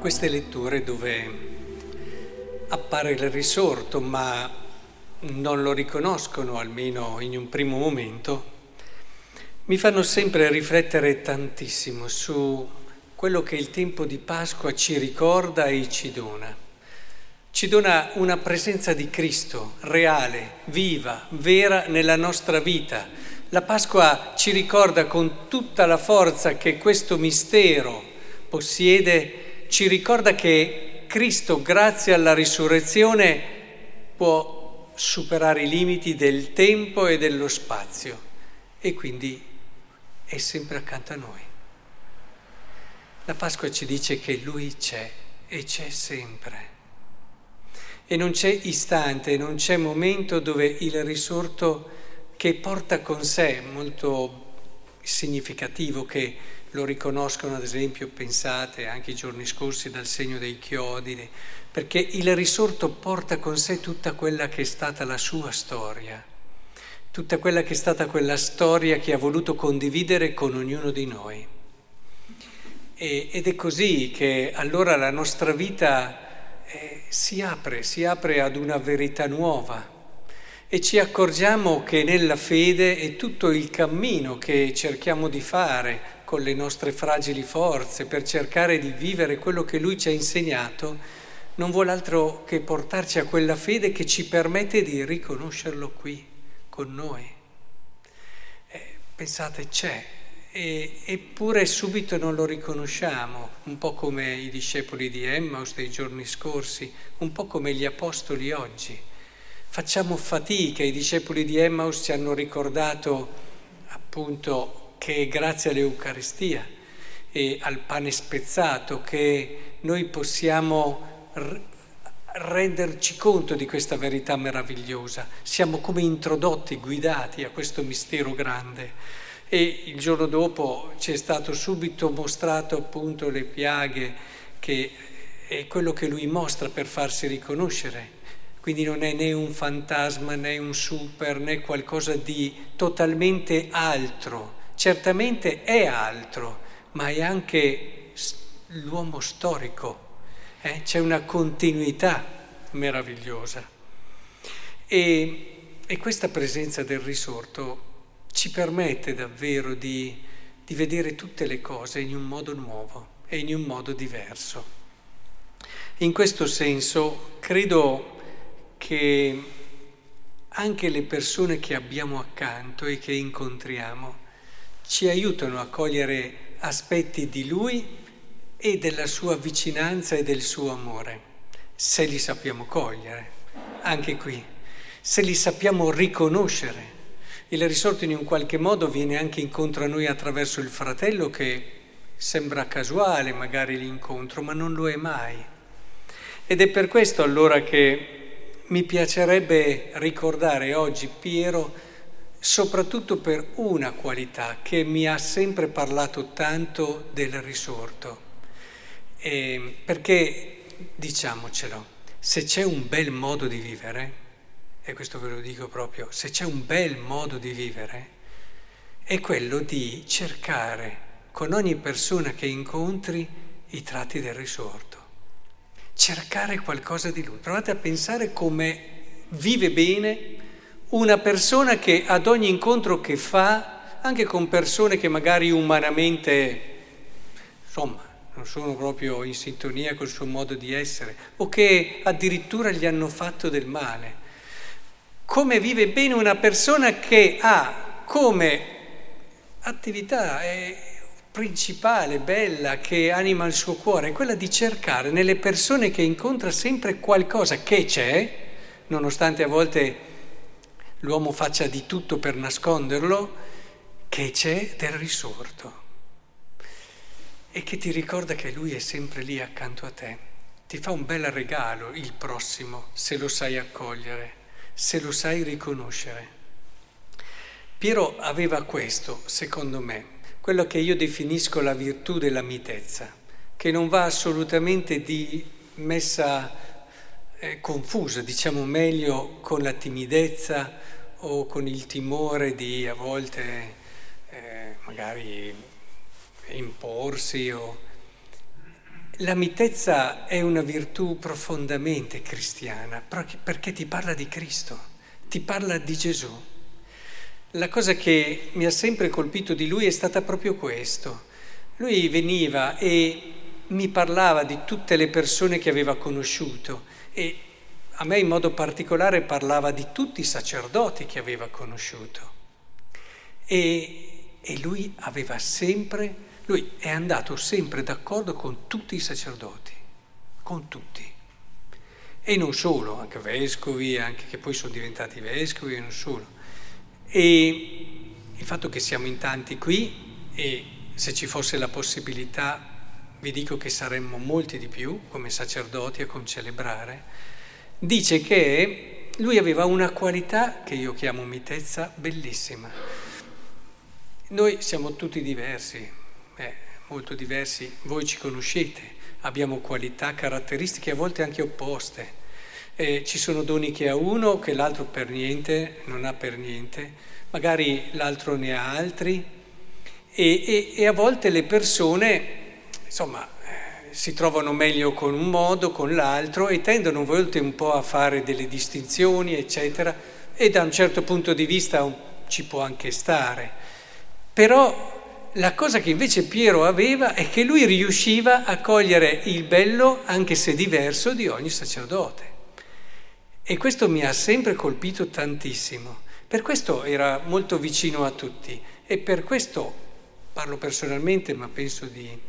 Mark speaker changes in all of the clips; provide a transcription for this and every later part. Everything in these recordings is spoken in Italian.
Speaker 1: queste letture dove appare il risorto, ma non lo riconoscono, almeno in un primo momento, mi fanno sempre riflettere tantissimo su quello che il tempo di Pasqua ci ricorda e ci dona. Ci dona una presenza di Cristo reale, viva, vera nella nostra vita. La Pasqua ci ricorda con tutta la forza che questo mistero possiede, ci ricorda che Cristo, grazie alla risurrezione, può superare i limiti del tempo e dello spazio e quindi è sempre accanto a noi. La Pasqua ci dice che Lui c'è e c'è sempre. E non c'è istante, non c'è momento dove il risorto che porta con sé, molto significativo che lo riconoscono ad esempio, pensate anche i giorni scorsi dal segno dei chiodi, perché il risorto porta con sé tutta quella che è stata la sua storia, tutta quella che è stata quella storia che ha voluto condividere con ognuno di noi. E, ed è così che allora la nostra vita eh, si apre, si apre ad una verità nuova e ci accorgiamo che nella fede è tutto il cammino che cerchiamo di fare con le nostre fragili forze per cercare di vivere quello che Lui ci ha insegnato, non vuole altro che portarci a quella fede che ci permette di riconoscerlo qui, con noi. Eh, pensate, c'è, e, eppure subito non lo riconosciamo, un po' come i discepoli di Emmaus dei giorni scorsi, un po' come gli apostoli oggi. Facciamo fatica, i discepoli di Emmaus ci hanno ricordato appunto che è grazie all'Eucaristia e al pane spezzato che noi possiamo renderci conto di questa verità meravigliosa. Siamo come introdotti, guidati a questo mistero grande. E il giorno dopo ci è stato subito mostrato appunto le piaghe che è quello che lui mostra per farsi riconoscere. Quindi non è né un fantasma né un super né qualcosa di totalmente altro certamente è altro, ma è anche l'uomo storico, eh? c'è una continuità meravigliosa. E, e, questa presenza del risorto ci permette davvero di, di vedere tutte le cose in un modo nuovo e in un modo diverso. In questo senso credo che anche le persone che abbiamo accanto e che incontriamo ci aiutano a cogliere aspetti di Lui e della sua vicinanza e del suo amore, se li sappiamo cogliere, anche qui, se li sappiamo riconoscere. Il risorto in un qualche modo viene anche incontro a noi attraverso il fratello che sembra casuale magari l'incontro, ma non lo è mai. Ed è per questo allora che mi piacerebbe ricordare oggi Piero soprattutto per una qualità che mi ha sempre parlato tanto del risorto. E perché, diciamocelo, se c'è un bel modo di vivere, e questo ve lo dico proprio, se c'è un bel modo di vivere, è quello di cercare con ogni persona che incontri i tratti del risorto. Cercare qualcosa di lui. Provate a pensare come vive bene una persona che ad ogni incontro che fa, anche con persone che magari umanamente, insomma, non sono proprio in sintonia col suo modo di essere, o che addirittura gli hanno fatto del male. Come vive bene una persona che ha come attività eh, principale, bella, che anima il suo cuore, è quella di cercare nelle persone che incontra sempre qualcosa che c'è, nonostante a volte l'uomo faccia di tutto per nasconderlo, che c'è del risorto e che ti ricorda che lui è sempre lì accanto a te. Ti fa un bel regalo il prossimo se lo sai accogliere, se lo sai riconoscere. Piero aveva questo, secondo me, quello che io definisco la virtù della mitezza, che non va assolutamente di messa eh, confusa, diciamo meglio, con la timidezza o con il timore di a volte eh, magari imporsi. O... la mitezza è una virtù profondamente cristiana perché ti parla di Cristo, ti parla di Gesù. La cosa che mi ha sempre colpito di lui è stata proprio questo. Lui veniva e mi parlava di tutte le persone che aveva conosciuto e a me in modo particolare parlava di tutti i sacerdoti che aveva conosciuto. E, e lui aveva sempre lui è andato sempre d'accordo con tutti i sacerdoti, con tutti. E non solo, anche vescovi, anche che poi sono diventati vescovi e non solo. E il fatto che siamo in tanti qui e se ci fosse la possibilità vi dico che saremmo molti di più come sacerdoti a concelebrare, dice che lui aveva una qualità che io chiamo mitezza bellissima. Noi siamo tutti diversi, eh, molto diversi, voi ci conoscete, abbiamo qualità, caratteristiche a volte anche opposte. Eh, ci sono doni che ha uno che l'altro per niente non ha per niente, magari l'altro ne ha altri e, e, e a volte le persone, insomma, eh, si trovano meglio con un modo, con l'altro e tendono a volte un po' a fare delle distinzioni, eccetera, e da un certo punto di vista ci può anche stare. Però la cosa che invece Piero aveva è che lui riusciva a cogliere il bello, anche se diverso, di ogni sacerdote. E questo mi ha sempre colpito tantissimo. Per questo era molto vicino a tutti e per questo parlo personalmente, ma penso di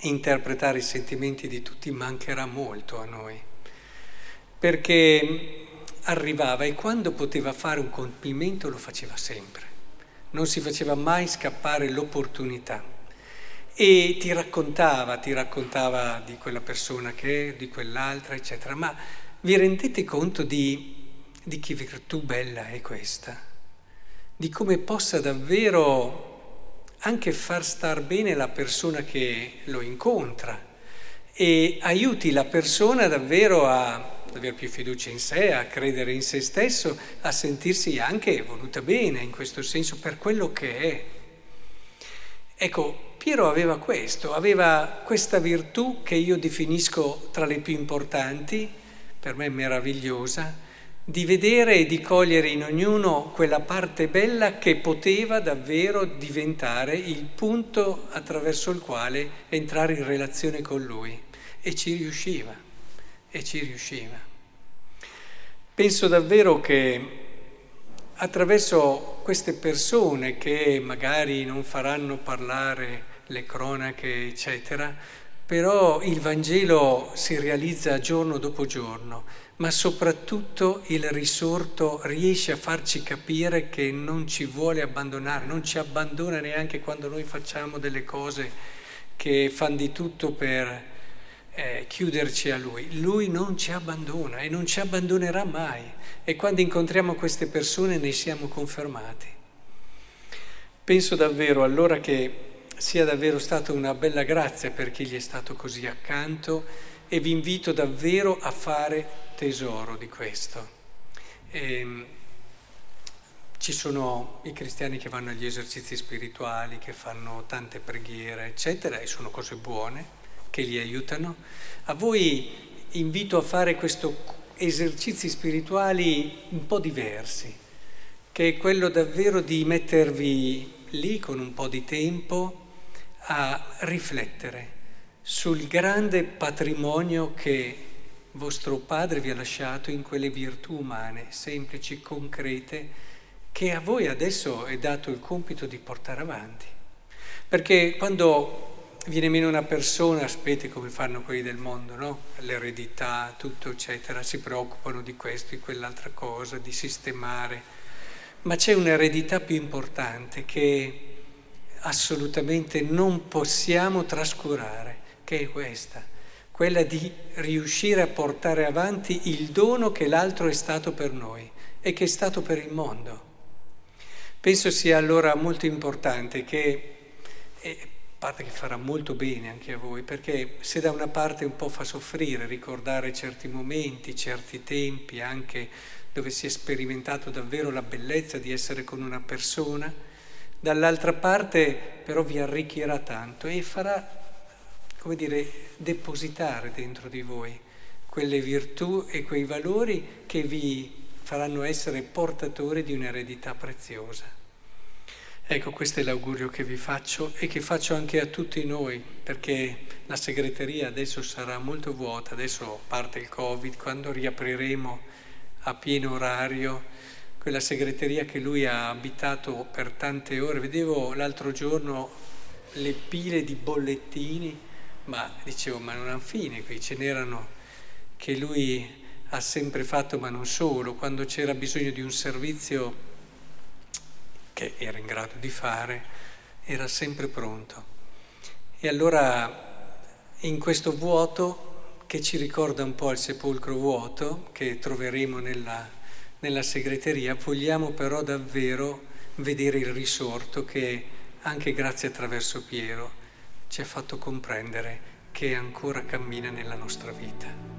Speaker 1: interpretare i sentimenti di tutti, mancherà molto a noi. Perché arrivava e quando poteva fare un complimento lo faceva sempre non si faceva mai scappare l'opportunità. E ti raccontava, ti raccontava di quella persona che è, di quell'altra, eccetera. Ma vi rendete conto di, di che virtù bella è questa? Di come possa davvero anche far star bene la persona che lo incontra e aiuti la persona davvero a ad avere più fiducia in sé, a credere in se stesso, a sentirsi anche voluta bene in questo senso per quello che è. Ecco, Piero aveva questo, aveva questa virtù che io definisco tra le più importanti, per me meravigliosa, di vedere e di cogliere in ognuno quella parte bella che poteva davvero diventare il punto attraverso il quale entrare in relazione con lui. E ci riusciva e ci riusciva. Penso davvero che attraverso queste persone che magari non faranno parlare le cronache, eccetera, però il Vangelo si realizza giorno dopo giorno, ma soprattutto il risorto riesce a farci capire che non ci vuole abbandonare, non ci abbandona neanche quando noi facciamo delle cose che fanno di tutto per eh, chiuderci a Lui. Lui non ci abbandona e non ci abbandonerà mai e quando incontriamo queste persone ne siamo confermati. Penso davvero allora che sia davvero stata una bella grazia per chi gli è stato così accanto e vi invito davvero a fare tesoro di questo. E, ehm, ci sono i cristiani che vanno agli esercizi spirituali, che fanno tante preghiere, eccetera, e sono cose buone che li aiutano. A voi invito a fare questi esercizi spirituali un po' diversi, che è quello davvero di mettervi lì con un po' di tempo a riflettere sul grande patrimonio che vostro padre vi ha lasciato in quelle virtù umane, semplici, concrete, che a voi adesso è dato il compito di portare avanti. Perché quando viene meno una persona, aspetti come fanno quelli del mondo, no? L'eredità, tutto eccetera, si preoccupano di questo, di quell'altra cosa, di sistemare. Ma c'è un'eredità più importante che assolutamente non possiamo trascurare, che è questa, quella di riuscire a portare avanti il dono che l'altro è stato per noi e che è stato per il mondo. Penso sia allora molto importante che eh, parte che farà molto bene anche a voi, perché se da una parte un po' fa soffrire ricordare certi momenti, certi tempi, anche dove si è sperimentato davvero la bellezza di essere con una persona, dall'altra parte però vi arricchirà tanto e farà come dire, depositare dentro di voi quelle virtù e quei valori che vi faranno essere portatori di un'eredità preziosa. Ecco, questo è l'augurio che vi faccio e che faccio anche a tutti noi, perché la segreteria adesso sarà molto vuota, adesso parte il Covid, quando riapriremo a pieno orario quella segreteria che lui ha abitato per tante ore. Vedevo l'altro giorno le pile di bollettini, ma dicevo, ma non hanno fine qui, ce n'erano che lui ha sempre fatto, ma non solo, quando c'era bisogno di un servizio che era in grado di fare, era sempre pronto. E allora in questo vuoto che ci ricorda un po' il sepolcro vuoto che troveremo nella, nella segreteria, vogliamo però davvero vedere il risorto che anche grazie attraverso Piero ci ha fatto comprendere che ancora cammina nella nostra vita.